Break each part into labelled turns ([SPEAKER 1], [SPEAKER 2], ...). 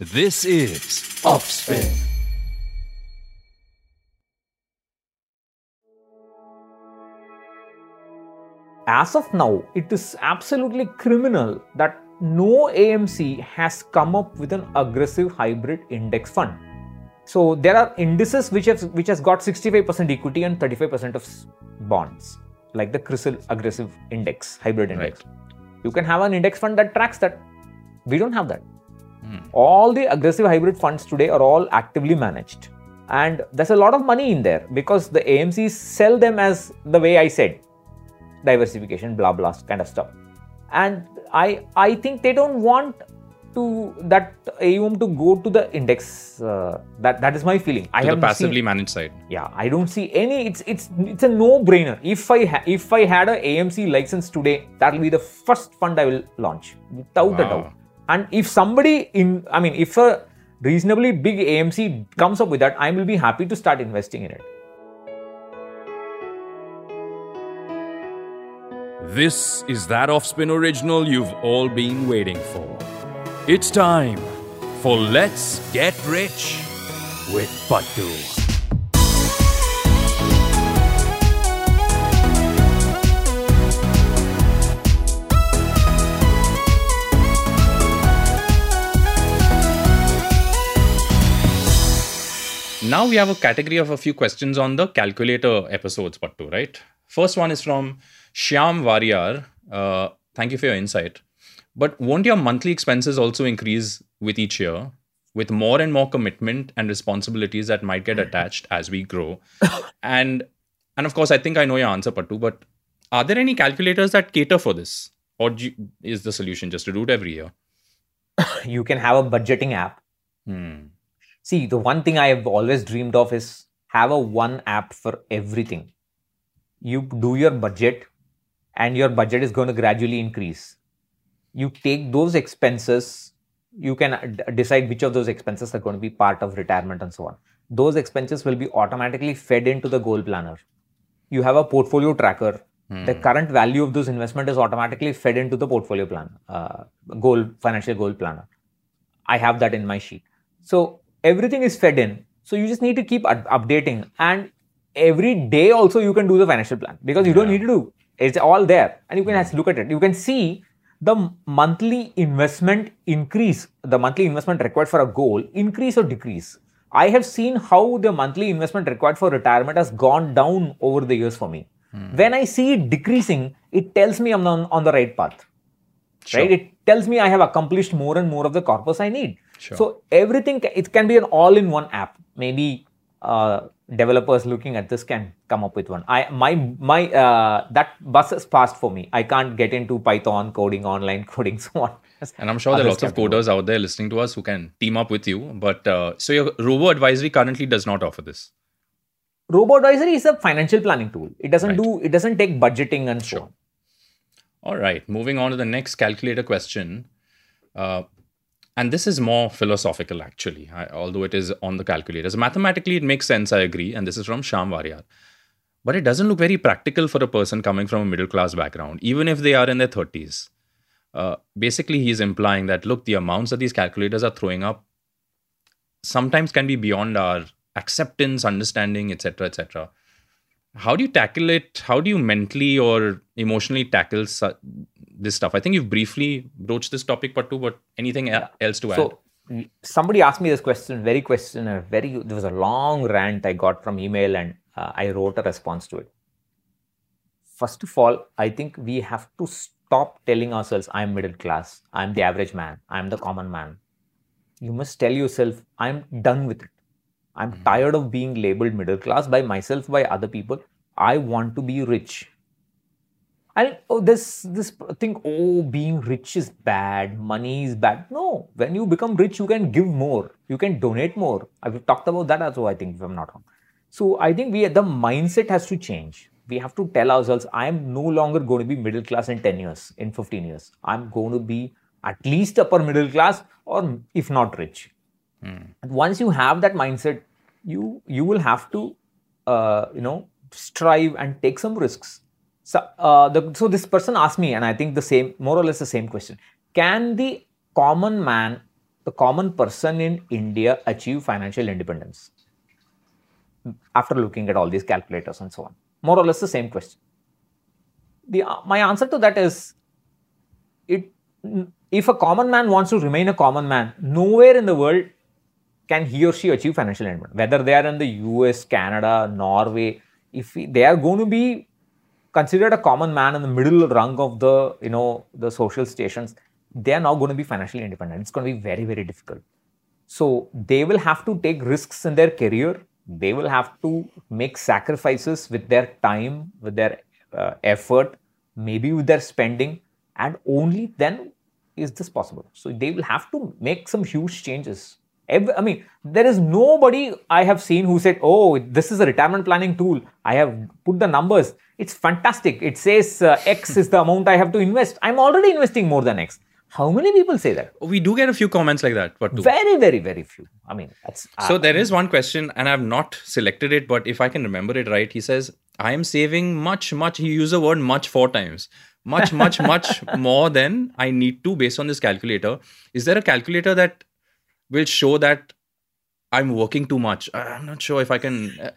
[SPEAKER 1] This is Offspin.
[SPEAKER 2] As of now, it is absolutely criminal that no AMC has come up with an aggressive hybrid index fund. So there are indices which have which has got 65% equity and 35% of bonds, like the CRISIL aggressive index, hybrid index.
[SPEAKER 3] Right.
[SPEAKER 2] You can have an index fund that tracks that. We don't have that. All the aggressive hybrid funds today are all actively managed. And there's a lot of money in there because the AMCs sell them as the way I said diversification, blah blah kind of stuff. And I I think they don't want to that AUM to go to the index. Uh, that that is my feeling. I haven't
[SPEAKER 3] passively
[SPEAKER 2] seen,
[SPEAKER 3] managed side.
[SPEAKER 2] yeah, I don't see any. It's it's it's a no-brainer. If I ha- if I had a AMC license today, that will be the first fund I will launch without a doubt. And if somebody in, I mean, if a reasonably big AMC comes up with that, I will be happy to start investing in it.
[SPEAKER 1] This is that Offspin original you've all been waiting for. It's time for Let's Get Rich with Pattu.
[SPEAKER 3] Now we have a category of a few questions on the calculator episodes, Pattu, right? First one is from Shyam Variar. Uh, thank you for your insight. But won't your monthly expenses also increase with each year, with more and more commitment and responsibilities that might get attached as we grow? and and of course, I think I know your answer, Pattu. But are there any calculators that cater for this, or do you- is the solution just to do it every year?
[SPEAKER 2] You can have a budgeting app.
[SPEAKER 3] Hmm.
[SPEAKER 2] See, the one thing I have always dreamed of is have a one app for everything. You do your budget, and your budget is going to gradually increase. You take those expenses, you can decide which of those expenses are going to be part of retirement and so on. Those expenses will be automatically fed into the goal planner. You have a portfolio tracker. The current value of those investment is automatically fed into the portfolio plan, uh, goal financial goal planner. I have that in my sheet. So everything is fed in. So you just need to keep up- updating. And every day also you can do the financial plan because you don't need to do. It's all there. And you can just look at it. You can see the monthly investment increase, the monthly investment required for a goal increase or decrease. I have seen how the monthly investment required for retirement has gone down over the years for me. Hmm. When I see it decreasing, it tells me I'm on, on the right path
[SPEAKER 3] Sure.
[SPEAKER 2] right? It tells me I have accomplished more and more of the corpus I need.
[SPEAKER 3] Sure.
[SPEAKER 2] So everything it can be an all-in-one app. Maybe uh, developers looking at this can come up with one. I my my uh, that bus is passed for me. I can't get into Python coding, online coding, so on.
[SPEAKER 3] And I'm sure there are lots of
[SPEAKER 2] can do it.
[SPEAKER 3] coders out there listening to us who can team up with you. But uh, so your robo advisory currently does not offer this.
[SPEAKER 2] Robo Advisory is a financial planning tool. It doesn't
[SPEAKER 3] Right.
[SPEAKER 2] do it doesn't take budgeting and so
[SPEAKER 3] Sure.
[SPEAKER 2] on.
[SPEAKER 3] All right, moving on to the next calculator question. Uh, and this is more philosophical, actually, I, although it is on the calculators. Mathematically, it makes sense, I agree. And this is from Sham. But it doesn't look very practical for a person coming from a middle class background, even if they are in their 30s. Uh, basically, he's implying that, look, the amounts that these calculators are throwing up sometimes can be beyond our acceptance, understanding, etc., etc how do you tackle it how do you mentally or emotionally tackle su- this stuff i think you've briefly broached this topic but too but anything e- else to add
[SPEAKER 2] So somebody asked me this question, very question, a very there was a long rant I got from email, and uh, I wrote a response to it. First of all, I think we have to stop telling ourselves, "I'm middle class, I'm the average man, I'm the common man." You must tell yourself, "I'm done with it. I'm tired of being labeled middle class by myself, by other people. I want to be rich." And oh, this this thing, oh, being rich is bad, money is bad. No, when you become rich, you can give more, you can donate more. I've talked about that also, I think, if I'm not wrong. So I think we the mindset has to change. We have to tell ourselves, I am no longer going to be middle class in 10 years, in 15 years. I'm going to be at least upper middle class, or if not rich. And once you have that mindset, you you will have to, uh, you know, strive and take some risks. So, uh, the, so this person asked me, and I think the same, more or less the same question: Can the common man the common person in India achieve financial independence? After looking at all these calculators and so on, more or less the same question. The, my answer to that is it if a common man wants to remain a common man, nowhere in the world can he or she achieve financial independence. Whether they are in the US, Canada, Norway, if they are going to be considered a common man in the middle rung of the you know the social stations, they are now going to be financially independent. It's going to be very very difficult. So they will have to take risks in their career. They will have to make sacrifices with their time, with their uh, effort, maybe with their spending, and only then is this possible. So they will have to make some huge changes. I mean, there is nobody I have seen who said, "Oh, this is a retirement planning tool. I have put the numbers. It's fantastic. It says uh, X is the amount I have to invest. I'm already investing more than X." How many people say that?
[SPEAKER 3] We do get a few comments like that, but
[SPEAKER 2] very, very, very few. I mean, that's
[SPEAKER 3] uh, so. There is one question, and I've not selected it, but if I can remember it right, he says, "I am saving much, much." He used the word "much" four times much, much, much more than I need to based on this calculator. Is there a calculator that will show that I'm working too much? I'm not sure if I can. Uh,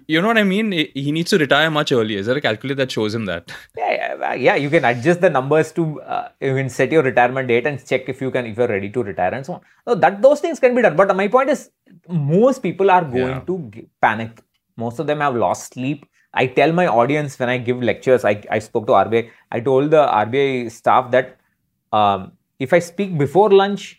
[SPEAKER 3] you, know what I mean? He needs to retire much earlier. Is there a calculator that shows him that?
[SPEAKER 2] Yeah, yeah. You can adjust the numbers to uh, you can set your retirement date and check if you can if you're ready to retire and so on. So that those things can be done. But my point is, most people are going yeah. to panic. Most of them have lost sleep I tell my audience when I give lectures, I, I spoke to RBI, I told the RBI staff that um, if I speak before lunch,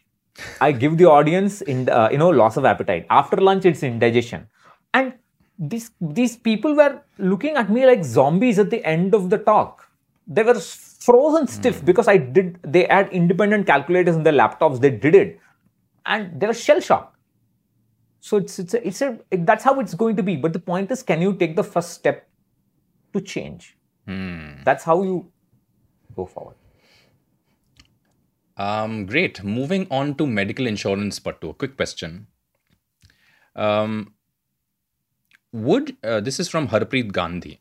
[SPEAKER 2] I give the audience in uh, you know loss of appetite. After lunch, it's indigestion, and these these people were looking at me like zombies at the end of the talk. They were frozen stiff mm. because I did. They had independent calculators in their laptops. They did it, and they were shell shocked. So it's it's a, it's a it, that's how it's going to be. But the point is, can you take the first step to change? Hmm. That's how you go forward.
[SPEAKER 3] Um, great. Moving on to medical insurance, but to a quick question. Um, would uh, this is from Harpreet Gandhi.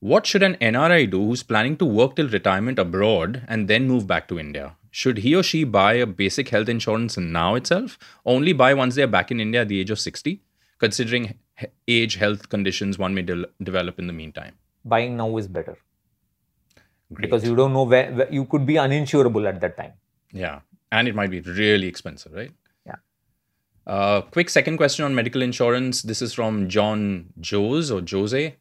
[SPEAKER 3] What should an NRI do who's planning to work till retirement abroad and then move back to India? should he or she buy a basic health insurance now itself? Only buy once they're back in India at the age of 60, considering age, health conditions one may de- develop in the meantime?
[SPEAKER 2] Buying now is better. Great. Because you don't know where, where, you could be uninsurable at that time.
[SPEAKER 3] Yeah. And it might be really expensive, right?
[SPEAKER 2] Yeah.
[SPEAKER 3] Uh, quick second question on medical insurance. This is from John Jose or Jose.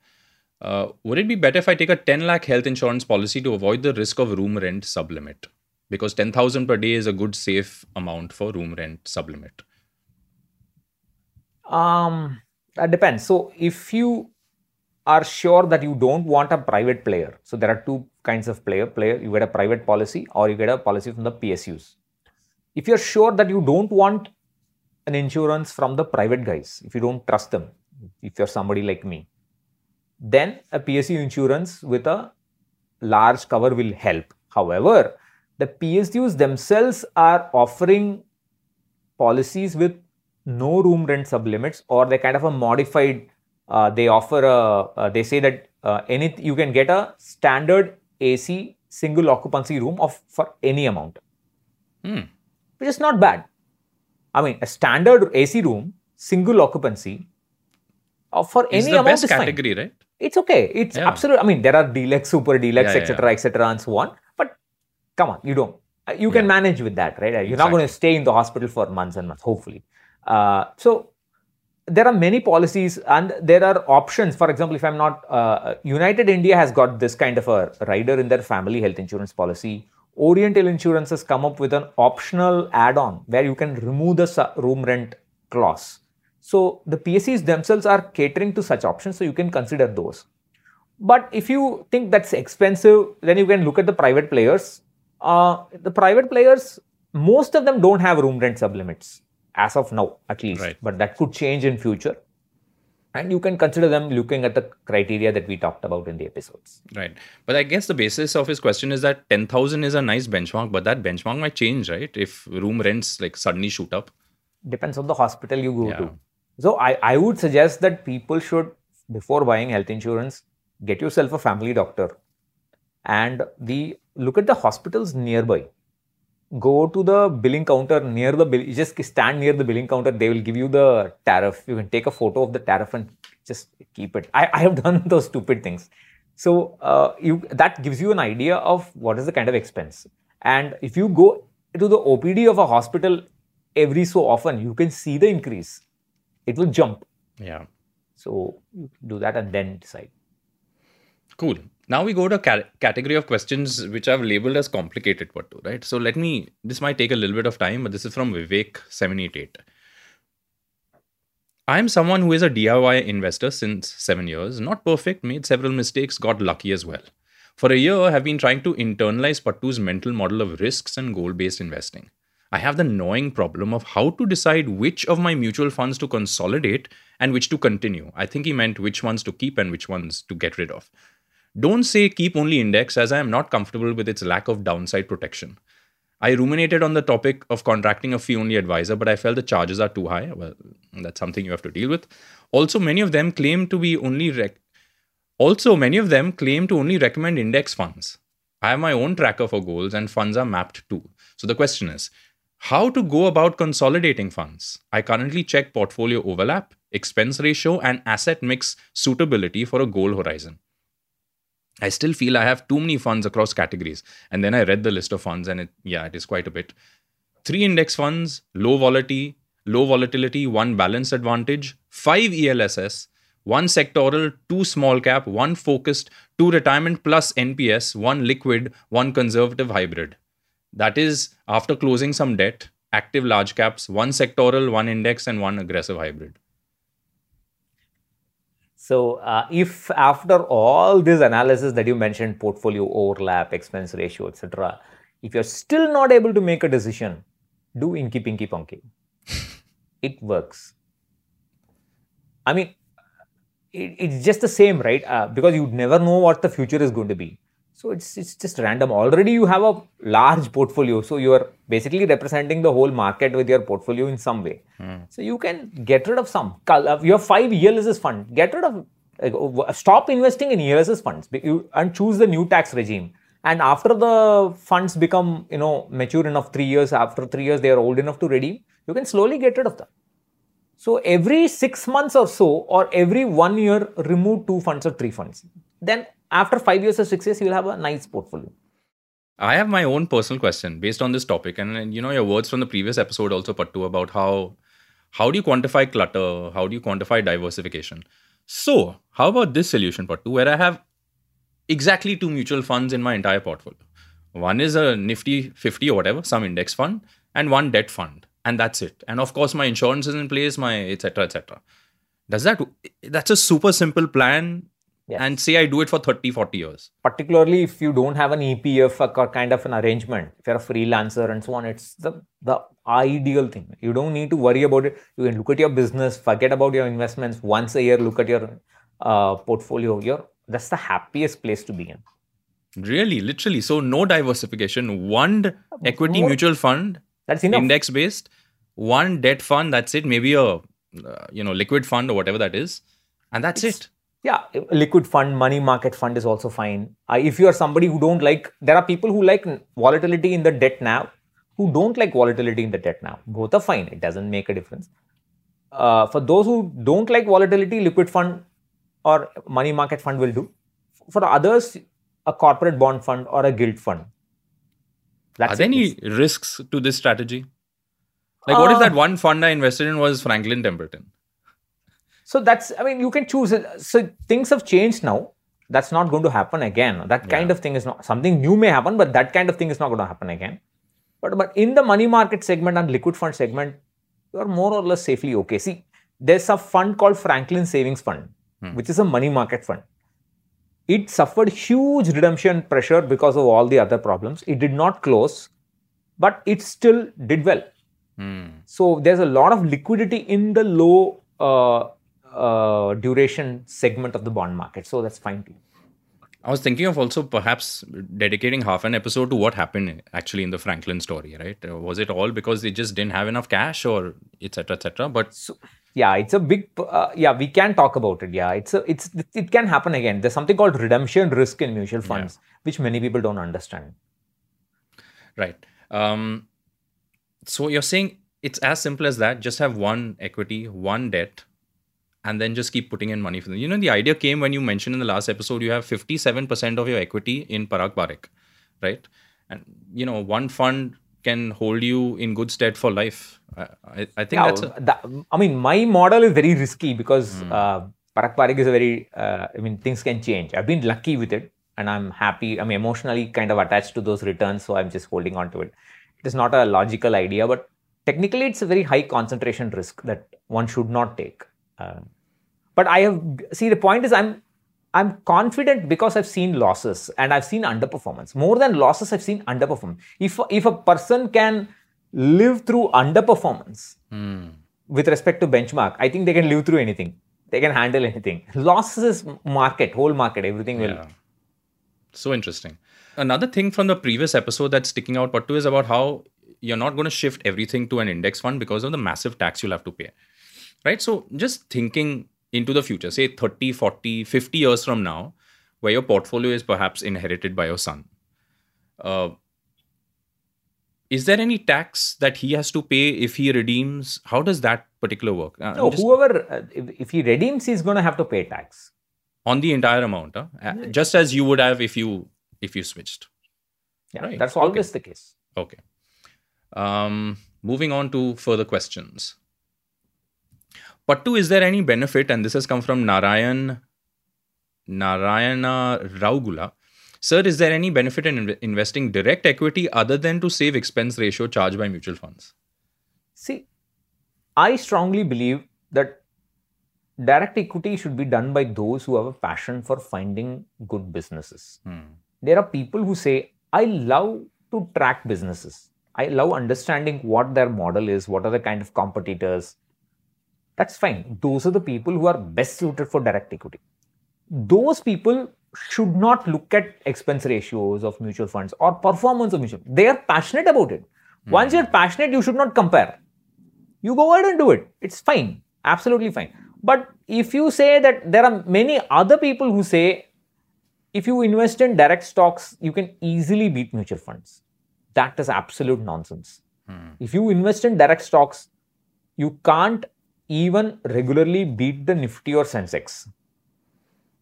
[SPEAKER 3] Uh, would it be better if I take a 10 lakh health insurance policy to avoid the risk of room rent sublimit? because 10000 per day is a good safe amount for room rent sublimit
[SPEAKER 2] um that depends so if you are sure that you don't want a private player so there are two kinds of player player you get a private policy or you get a policy from the psus if you're sure that you don't want an insurance from the private guys if you don't trust them if you're somebody like me then a psu insurance with a large cover will help. However the PSUs themselves are offering policies with no room rent sublimits or they kind of a modified uh, they offer a uh, they say that uh, any you can get a standard AC single occupancy room of for any amount
[SPEAKER 3] hmm.
[SPEAKER 2] which is not bad I mean a standard AC room single occupancy uh, for
[SPEAKER 3] it's
[SPEAKER 2] any
[SPEAKER 3] the
[SPEAKER 2] amount
[SPEAKER 3] best
[SPEAKER 2] is
[SPEAKER 3] category
[SPEAKER 2] fine.
[SPEAKER 3] right
[SPEAKER 2] it's okay it's yeah. absolute I mean there are deluxe super deluxe yeah, etc yeah, etc and so on But come on, you don't. Uh, you can manage with that, right? You're exactly. not going to stay in the hospital for months and months, hopefully. Uh, so there are many policies and there are options. For example, if I'm not, uh, United India has got this kind of a rider in their family health insurance policy. Oriental Insurance has come up with an optional add-on where you can remove the room rent clause. So the PSUs themselves are catering to such options, so you can consider those. But if you think that's expensive, then you can look at the private players uh, the private players, most of them don't have room rent sublimits as of now, at least.
[SPEAKER 3] Right.
[SPEAKER 2] But that could change in future. And you can consider them looking at the criteria that we talked about in the episodes.
[SPEAKER 3] Right. But I guess the basis of his question is that 10,000 is a nice benchmark, but that benchmark might change, right? If room rents like suddenly shoot up.
[SPEAKER 2] Depends on the hospital you go yeah. to. So I, I would suggest that people should, before buying health insurance, get yourself a family doctor and the look at the hospitals nearby go to the billing counter near the bill. You just stand near the billing counter. They will give you the tariff. You can take a photo of the tariff and just keep it. I, I have done those stupid things. So uh, you that gives you an idea of what is the kind of expense. And if you go to the OPD of a hospital every so often, you can see the increase. It will jump.
[SPEAKER 3] Yeah.
[SPEAKER 2] So you do that and then decide.
[SPEAKER 3] Cool. Now we go to a category of questions which I've labeled as complicated, Pattu, right? So let me, this might take a little bit of time, but this is from Vivek788. I am someone who is a DIY investor since seven years. Not perfect, made several mistakes, got lucky as well. For a year, have been trying to internalize Pattu's mental model of risks and goal based investing. I have the gnawing problem of how to decide which of my mutual funds to consolidate and which to continue. I think he meant which ones to keep and which ones to get rid of. Don't say keep only index as I am not comfortable with its lack of downside protection. I ruminated on the topic of contracting a fee only advisor, but I felt the charges are too high. Well, that's something you have to deal with. Also, many of them claim to be only rec- also many of them claim to only recommend index funds. I have my own tracker for goals and funds are mapped too. So the question is, how to go about consolidating funds? I currently check portfolio overlap, expense ratio, and asset mix suitability for a goal horizon. I still feel I have too many funds across categories. And then I read the list of funds, and it, yeah, it is quite a bit. Three index funds, low volatility, low volatility, one balance advantage, five ELSS, one sectoral, two small cap, one focused, two retirement plus NPS, one liquid, one conservative hybrid. That is after closing some debt, active large caps, one sectoral, one index, and one aggressive hybrid.
[SPEAKER 2] So uh, if after all this analysis that you mentioned, portfolio overlap, expense ratio, etc., if you're still not able to make a decision, do Inky Pinky Ponkey. it works. I mean, it, it's just the same, right? Uh, because you never know what the future is going to be. So it's it's just random. Already you have a large portfolio, so you are basically representing the whole market with your portfolio in some way. Mm. So you can get rid of some. Uh, you have five ELSS fund. Get rid of. Uh, stop investing in ELSS funds and choose the new tax regime. And after the funds become you know mature enough, three years after three years they are old enough to redeem. You can slowly get rid of them. So every six months or so, or every one year, remove two funds or three funds. Then after five years or six years, you'll have a nice portfolio.
[SPEAKER 3] I have my own personal question based on this topic, and you know your words from the previous episode also, Pattu, about how how do you quantify clutter? How do you quantify diversification? So, how about this solution, Pattu, where I have exactly two mutual funds in my entire portfolio. One is a Nifty 50 or whatever, some index fund, and one debt fund, and that's it. And of course, my insurance is in place, my etc. etc. Does that? That's a super simple plan Yes. and say I do it for 30, 40 years.
[SPEAKER 2] Particularly if you don't have an EPF or kind of an arrangement, if you're a freelancer and so on, it's the, the ideal thing. You don't need to worry about it. You can look at your business, forget about your investments once a year, look at your uh, portfolio. You're, that's the happiest place to be in.
[SPEAKER 3] Really, literally. So no diversification. One equity More, mutual fund,
[SPEAKER 2] that's enough.
[SPEAKER 3] index based. One debt fund, that's it. Maybe a uh, you know liquid fund or whatever that is, and that's it's, it
[SPEAKER 2] yeah liquid fund money market fund is also fine. Uh, if you are somebody who don't like there are people who like volatility in the debt now who don't like volatility in the debt now both are fine. It doesn't make a difference. Uh, for those who don't like volatility liquid fund or money market fund will do. For others a corporate bond fund or a gilt fund.
[SPEAKER 3] That's are there any risks to this strategy? Like what if uh, that one fund i invested in was franklin templeton
[SPEAKER 2] so that's, I mean, you can choose it. So things have changed now. That's not going to happen again. That kind yeah. of thing is not something new may happen, but that kind of thing is not going to happen again. But but in the money market segment and liquid fund segment, you are more or less safely okay. See, there's a fund called Franklin Savings Fund, hmm. which is a money market fund. It suffered huge redemption pressure because of all the other problems. It did not close, but it still did well. Hmm. So there's a lot of liquidity in the low uh, uh, duration segment of the bond market. So that's fine too.
[SPEAKER 3] I was thinking of also perhaps dedicating half an episode to what happened actually in the Franklin story, right? Uh, was it all because they just didn't have enough cash or etc. etc. But
[SPEAKER 2] so, yeah, it's a big uh, yeah. We can talk about it. Yeah, it's a it's it can happen again. There's something called redemption risk in mutual funds, yeah. which many people don't understand.
[SPEAKER 3] Right. Um, so you're saying it's as simple as that. Just have one equity, one debt, and then just keep putting in money for them. You know, the idea came when you mentioned in the last episode you have 57% of your equity in Parag Parikh, right? And you know, one fund can hold you in good stead for life. I, I, think
[SPEAKER 2] Yeah,
[SPEAKER 3] that's a,
[SPEAKER 2] I mean, my model is very risky because
[SPEAKER 3] Hmm.
[SPEAKER 2] uh, Parag is a very, uh, I mean, things can change. I've been lucky with it and I'm happy. I'm emotionally kind of attached to those returns, so I'm just holding on to it. It is not a logical idea, but technically, it's a very high concentration risk that one should not take. Uh, but I have, see, the point is, I'm I'm confident because I've seen losses and I've seen underperformance. More than losses, I've seen underperformance. If if a person can live through underperformance
[SPEAKER 3] Hmm.
[SPEAKER 2] with respect to benchmark, I think they can live through anything. They can handle anything. Losses is market, whole market, everything will.
[SPEAKER 3] Yeah. So interesting. Another thing from the previous episode that's sticking out, Pattu, is about how you're not going to shift everything to an index fund because of the massive tax you'll have to pay. Right? So just thinking into the future, say 30, 40, 50 years from now, where your portfolio is perhaps inherited by your son. Uh, is there any tax that he has to pay if he redeems? How does that particular work? Uh,
[SPEAKER 2] No,
[SPEAKER 3] just-
[SPEAKER 2] whoever, uh, if, if he redeems, he's going to have to pay tax.
[SPEAKER 3] on the entire amount, huh? Uh, just as you would have if you if you switched.
[SPEAKER 2] Yeah,
[SPEAKER 3] Right,
[SPEAKER 2] that's
[SPEAKER 3] okay.
[SPEAKER 2] always the case.
[SPEAKER 3] Okay. Um, moving on to further questions. Pattu, is there any benefit? And this has come from Narayan Narayana Raugula. Sir, is there any benefit in inv- investing direct equity other than to save expense ratio charged by mutual funds?
[SPEAKER 2] See, I strongly believe that direct equity should be done by those who have a passion for finding good businesses.
[SPEAKER 3] Hmm.
[SPEAKER 2] There are people who say, I love to track businesses. I love understanding what their model is, what are the kind of competitors. That's fine. Those are the people who are best suited for direct equity. Those people should not look at expense ratios of mutual funds or performance of mutual. They are passionate about it. Hmm. Once you're passionate, you should not compare. You go ahead and do it. It's fine. Absolutely fine. But if you say that there are many other people who say if you invest in direct stocks, you can easily beat mutual funds. That is absolute nonsense. Hmm. If you invest in direct stocks, you can't even regularly beat the Nifty or Sensex.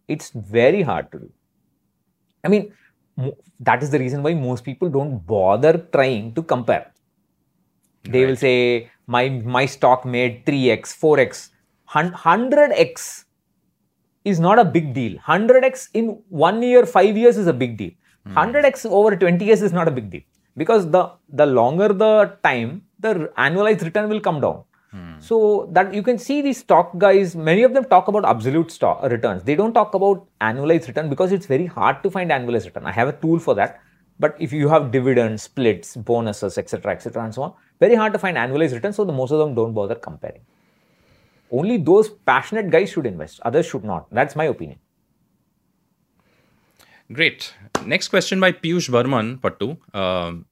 [SPEAKER 2] It's very hard to do. I mean, that is the reason why most people don't bother trying to compare. They will say, my, my stock made 3x, 4x, 100x is not a big deal. 100x in one year, five years is a big deal. Hmm. 100x over 20 years is not a big deal because the the longer the time, the annualized return will come down. So that you can see these stock guys, many of them talk about absolute stock returns. They don't talk about annualized return because it's very hard to find annualized return. I have a tool for that. But if you have dividends, splits, bonuses, etc., etc., and so on, very hard to find annualized return. So the most of them don't bother comparing. Only those passionate guys should invest. Others should not. That's my opinion.
[SPEAKER 3] Great. Next question by Piyush Burman, Pattu. Um,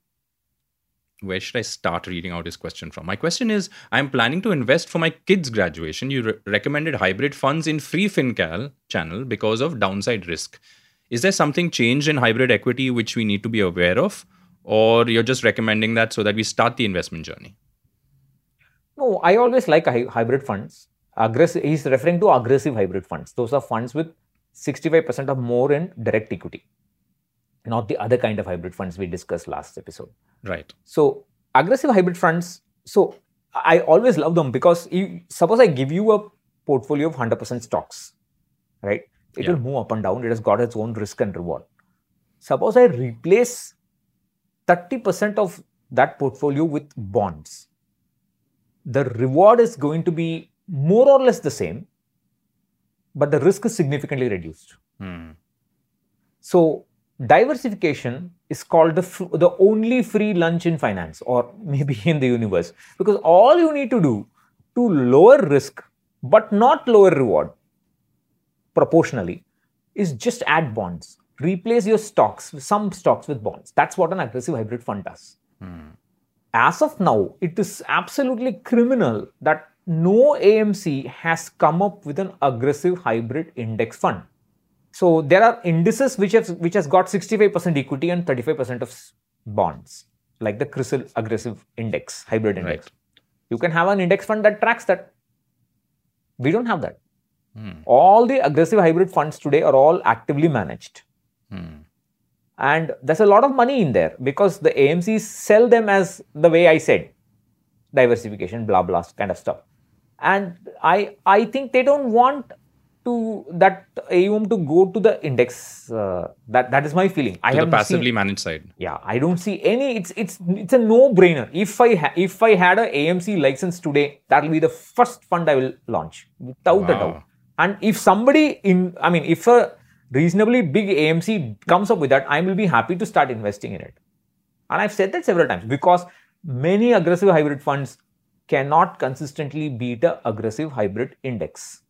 [SPEAKER 3] where should I start reading out his question from? My question is I'm planning to invest for my kids' graduation. You re- recommended hybrid funds in Free FinCal channel because of downside risk. Is there something changed in hybrid equity which we need to be aware of? Or you're just recommending that so that we start the investment journey?
[SPEAKER 2] No, I always like hybrid funds. He's referring to aggressive hybrid funds. Those are funds with 65% or more in direct equity, not the other kind of hybrid funds we discussed last episode.
[SPEAKER 3] Right.
[SPEAKER 2] So aggressive hybrid funds. So I always love them because you, suppose I give you a portfolio of 100% stocks, right? It
[SPEAKER 3] Yeah.
[SPEAKER 2] will move up and down. It has got its own risk and reward. Suppose I replace 30% of that portfolio with bonds. The reward is going to be more or less the same, but the risk is significantly reduced.
[SPEAKER 3] Hmm.
[SPEAKER 2] So diversification is called the f- the only free lunch in finance or maybe in the universe. Because all you need to do to lower risk but not lower reward proportionally is just add bonds. Replace your stocks some stocks with bonds. That's what an aggressive hybrid fund does. Hmm. As of now it is absolutely criminal that no amc has come up with an aggressive hybrid index fund so there are indices which have which has got 65% equity and 35% of bonds. like the CRISIL aggressive index, hybrid index.
[SPEAKER 3] Right.
[SPEAKER 2] You can have an index fund that tracks that. We don't have that.
[SPEAKER 3] Hmm.
[SPEAKER 2] All the aggressive hybrid funds today are all actively managed.
[SPEAKER 3] Hmm.
[SPEAKER 2] And there's a lot of money in there because the AMCs sell them as the way I said diversification, blah, blah, kind of stuff. And I, I think they don't want to that AUM to go to the index. Uh, that that is my feeling. I have
[SPEAKER 3] passively
[SPEAKER 2] seen,
[SPEAKER 3] managed side.
[SPEAKER 2] yeah, I don't see any. It's it's it's a no-brainer. If I ha- if I had a AMC license today, that will be the first fund I will launch without a doubt. And if somebody in, I mean, if a reasonably big AMC comes up with that, I will be happy to start investing in it. And I've said that several times because many aggressive hybrid funds cannot consistently beat a aggressive hybrid index.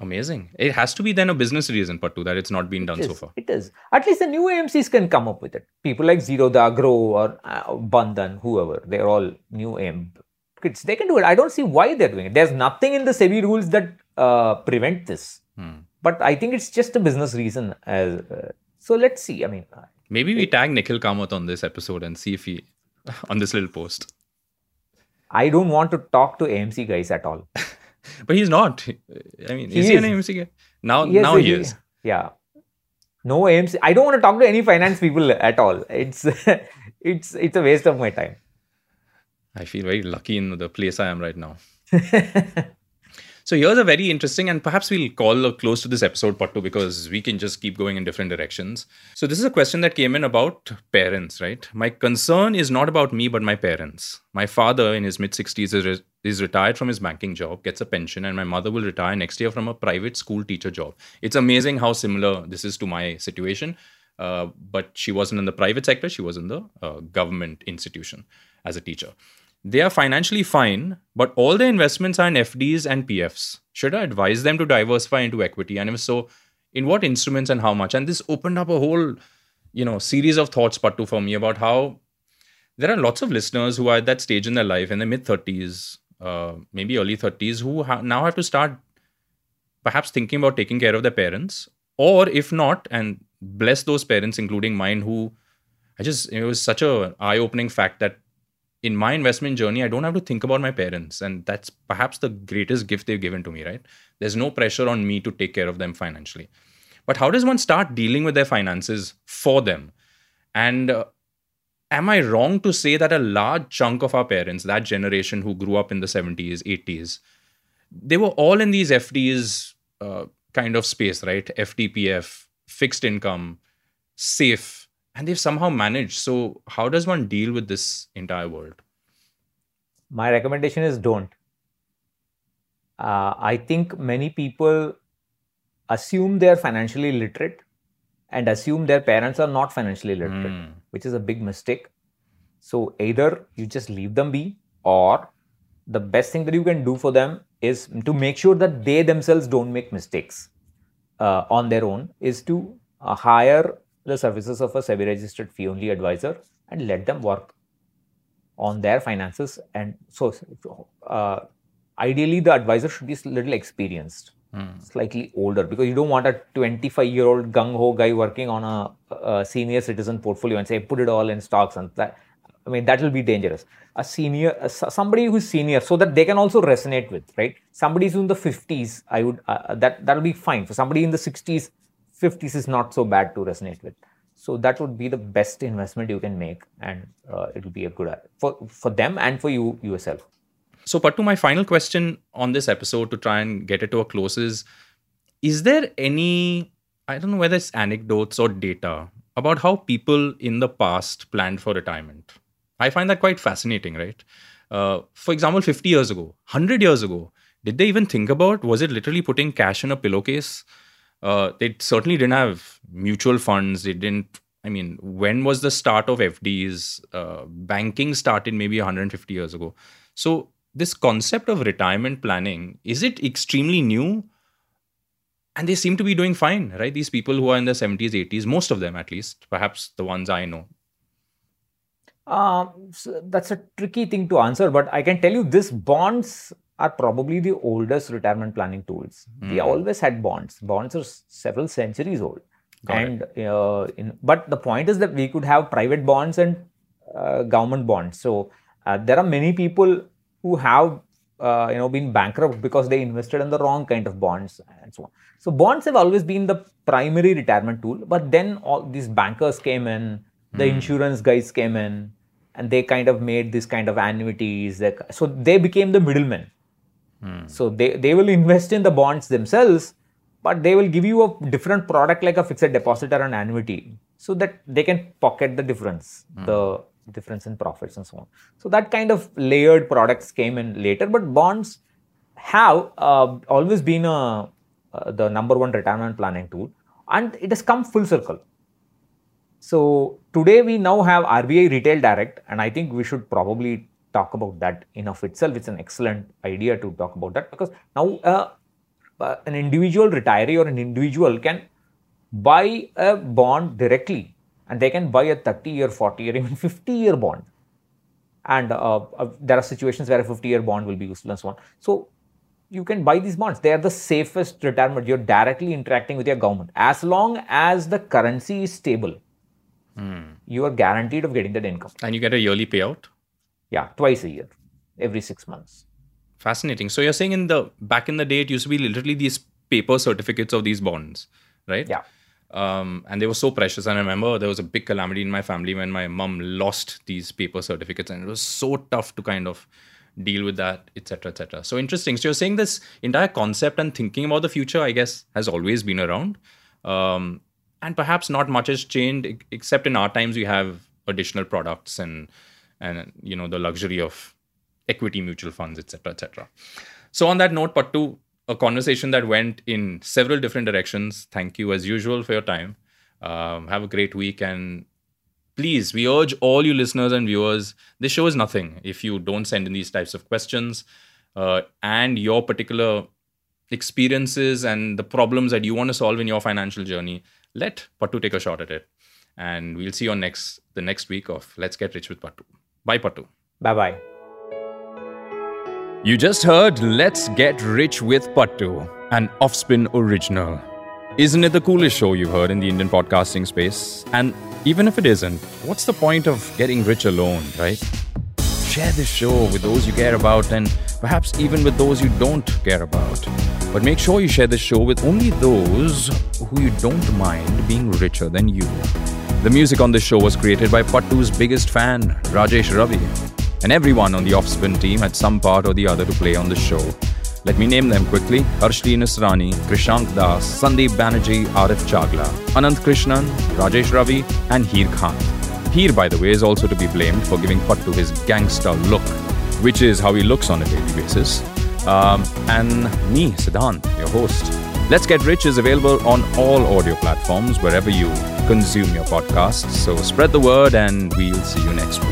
[SPEAKER 3] Amazing. It has to be then a business reason, Pattu, that it's not been done
[SPEAKER 2] It
[SPEAKER 3] so far.
[SPEAKER 2] It is. At least the new AMCs can come up with it. People like Zero the Agro or uh, Bandhan, whoever, they're all new AM kids. They can do it. I don't see why they're doing it. There's nothing in the SEBI rules that uh, prevent this.
[SPEAKER 3] Hmm.
[SPEAKER 2] But I think it's just a business reason. As uh, so, let's see. I mean, uh,
[SPEAKER 3] Maybe we tag Nikhil Kamath on this episode and see if he on this little post.
[SPEAKER 2] I don't want to talk to AMC guys at all.
[SPEAKER 3] But he's not. I mean,
[SPEAKER 2] He
[SPEAKER 3] is he an. AMC guy? Now,
[SPEAKER 2] Yes,
[SPEAKER 3] now he is.
[SPEAKER 2] Yeah. No AMC. I don't want to talk to any finance people at all. It's it's it's a waste of my time.
[SPEAKER 3] I feel very lucky in the place I am right now. So here's a very interesting, and perhaps we'll call a close to this episode, Pattu, because we can just keep going in different directions. So this is a question that came in about parents, right? My concern is not about me, but my parents. My father, in his mid 60s, is, re- is retired from his banking job, gets a pension, and my mother will retire next year from a private school teacher job. It's amazing how similar this is to my situation. Uh, but she wasn't in the private sector; she was in the uh, government institution as a teacher. They are financially fine, but all their investments are in FDs and PFs. Should I advise them to diversify into equity? And if so, in what instruments and how much? And this opened up a whole, you know, series of thoughts, Pattu, for me about how there are lots of listeners who are at that stage in their life, in their mid 30s, uh, maybe early 30s, who ha- now have to start perhaps thinking about taking care of their parents, or if not, and bless those parents, including mine, who I just, it was such a eye-opening fact that in my investment journey, I don't have to think about my parents. And that's perhaps the greatest gift they've given to me, right? There's no pressure on me to take care of them financially. But how does one start dealing with their finances for them? And uh, am I wrong to say that a large chunk of our parents, that generation who grew up in the 70s, 80s, they were all in these FDs uh, kind of space, right? FDPF, fixed income, safe, and they've somehow managed. So, how does one deal with this entire world?
[SPEAKER 2] My recommendation is don't. Uh, I think many people assume they're financially literate and assume their parents are not financially literate,
[SPEAKER 3] Hmm.
[SPEAKER 2] which is a big mistake. So either you just leave them be, or the best thing that you can do for them is to make sure that they themselves don't make mistakes uh, on their own, is to uh, hire the services of a SEBI registered fee only advisor and let them work on their finances. And so, uh, ideally, the advisor should be a little experienced,
[SPEAKER 3] Hmm.
[SPEAKER 2] slightly older, because you don't want a 25 year old gung ho guy working on a, a senior citizen portfolio and say, put it all in stocks and that. I mean, that will be dangerous. A senior, somebody who's senior, so that they can also resonate with, right? Somebody who's in the 50s, I would, uh, that, that'll be fine. For somebody in the 60s, 50s is not so bad to resonate with. So that would be the best investment you can make, and uh, it will be a good for for them and for you yourself.
[SPEAKER 3] So, Pattu, my final question on this episode to try and get it to a close is Is there any, I don't know whether it's anecdotes or data about how people in the past planned for retirement? I find that quite fascinating, right? Uh, for example, 50 years ago, 100 years ago, did they even think about was it literally putting cash in a pillowcase? Uh, they certainly didn't have mutual funds. They didn't. I mean, when was the start of FDs? Uh, banking started maybe 150 years ago. So this concept of retirement planning is it extremely new? And they seem to be doing fine, right? These people who are in their 70s, 80s, most of them at least, perhaps the ones I know.
[SPEAKER 2] Um, so that's a tricky thing to answer, but I can tell you this: bonds are probably the oldest retirement planning tools. We
[SPEAKER 3] Hmm.
[SPEAKER 2] always had bonds. Bonds are several centuries old.
[SPEAKER 3] Got
[SPEAKER 2] and uh, in, but the point is that we could have private bonds and uh, government bonds. So uh, there are many people who have uh, you know been bankrupt because they invested in the wrong kind of bonds and so on. So bonds have always been the primary retirement tool, but then all these bankers came in, the
[SPEAKER 4] Hmm.
[SPEAKER 2] insurance guys came in, and they kind of made this kind of annuities. So they became the middlemen.
[SPEAKER 4] Hmm.
[SPEAKER 2] So they, they will invest in the bonds themselves, but they will give you a different product like a fixed deposit or an annuity so that they can pocket the difference, the difference in profits and so on. So that kind of layered products came in later, but bonds have uh, always been a, uh, the number one retirement planning tool and it has come full circle. So today we now have RBI Retail Direct, and I think we should probably talk about that in of itself. It's an excellent idea to talk about that because now uh, uh, an individual retiree or an individual can buy a bond directly, and they can buy a 30 year, 40 year, even 50 year bond. And uh, uh, there are situations where a 50 year bond will be useful and so on. So you can buy these bonds. They are the safest retirement. You're directly interacting with your government. As long as the currency is stable, you are guaranteed of getting that income.
[SPEAKER 4] And you get a yearly payout.
[SPEAKER 2] Yeah, twice a year, every six months.
[SPEAKER 4] Fascinating. So you're saying in the back in the day, it used to be literally these paper certificates of these bonds, right?
[SPEAKER 2] Yeah.
[SPEAKER 4] Um, and they were so precious. And I remember there was a big calamity in my family when my mum lost these paper certificates, and it was so tough to kind of deal with that, etc., etc. So interesting. So you're saying this entire concept and thinking about the future, I guess, has always been around, um, and perhaps not much has changed, except in our times we have additional products and and you know the luxury of equity mutual funds, etc., etc. So on that note, Pattu, a conversation that went in several different directions. Thank you as usual for your time. Um, have a great week and please, we urge all you listeners and viewers. This show is nothing if you don't send in these types of questions uh, and your particular experiences and the problems that you want to solve in your financial journey. Let Pattu take a shot at it, and we'll see you on next the next week of Let's Get Rich with Pattu. Bye, Pattu.
[SPEAKER 2] Bye bye.
[SPEAKER 3] You just heard Let's Get Rich with Pattu, an Offspin original. Isn't it the coolest show you've heard in the Indian podcasting space? And even if it isn't, what's the point of getting rich alone, right? Share this show with those you care about and perhaps even with those you don't care about. But make sure you share this show with only those who you don't mind being richer than you. The music on this show was created by Pattu's biggest fan, Rajesh Ravi. And everyone on the Offspin team had some part or the other to play on the show. Let me name them quickly Harshli Nasrani, Krishank Das, Sandeep Banerjee, Arif Chagla, Anand Krishnan, Rajesh Ravi, and Heer Khan. Heer, by the way, is also to be blamed for giving Pattu his gangster look, which is how he looks on a daily basis. Um, and me, Siddhant, your host. Let's Get Rich is available on all audio platforms wherever you consume your podcasts. So spread the word, and we'll see you next week.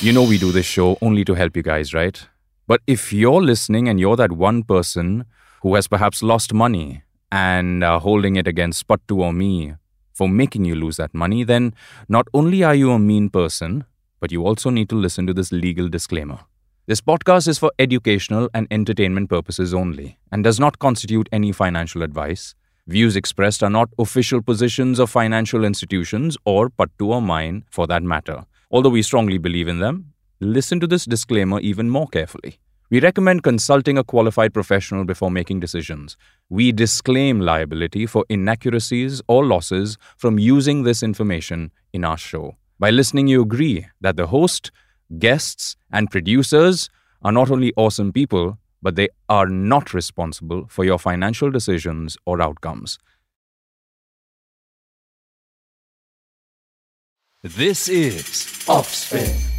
[SPEAKER 3] You know, we do this show only to help you guys, right? But if you're listening and you're that one person who has perhaps lost money and uh, holding it against Pattu or me for making you lose that money, then not only are you a mean person, but you also need to listen to this legal disclaimer. This podcast is for educational and entertainment purposes only and does not constitute any financial advice. Views expressed are not official positions of financial institutions or Pattu or mine for that matter. Although we strongly believe in them, listen to this disclaimer even more carefully. We recommend consulting a qualified professional before making decisions. We disclaim liability for inaccuracies or losses from using this information in our show. By listening, you agree that the host, guests, and producers are not only awesome people, but they are not responsible for your financial decisions or outcomes. This is Offspin.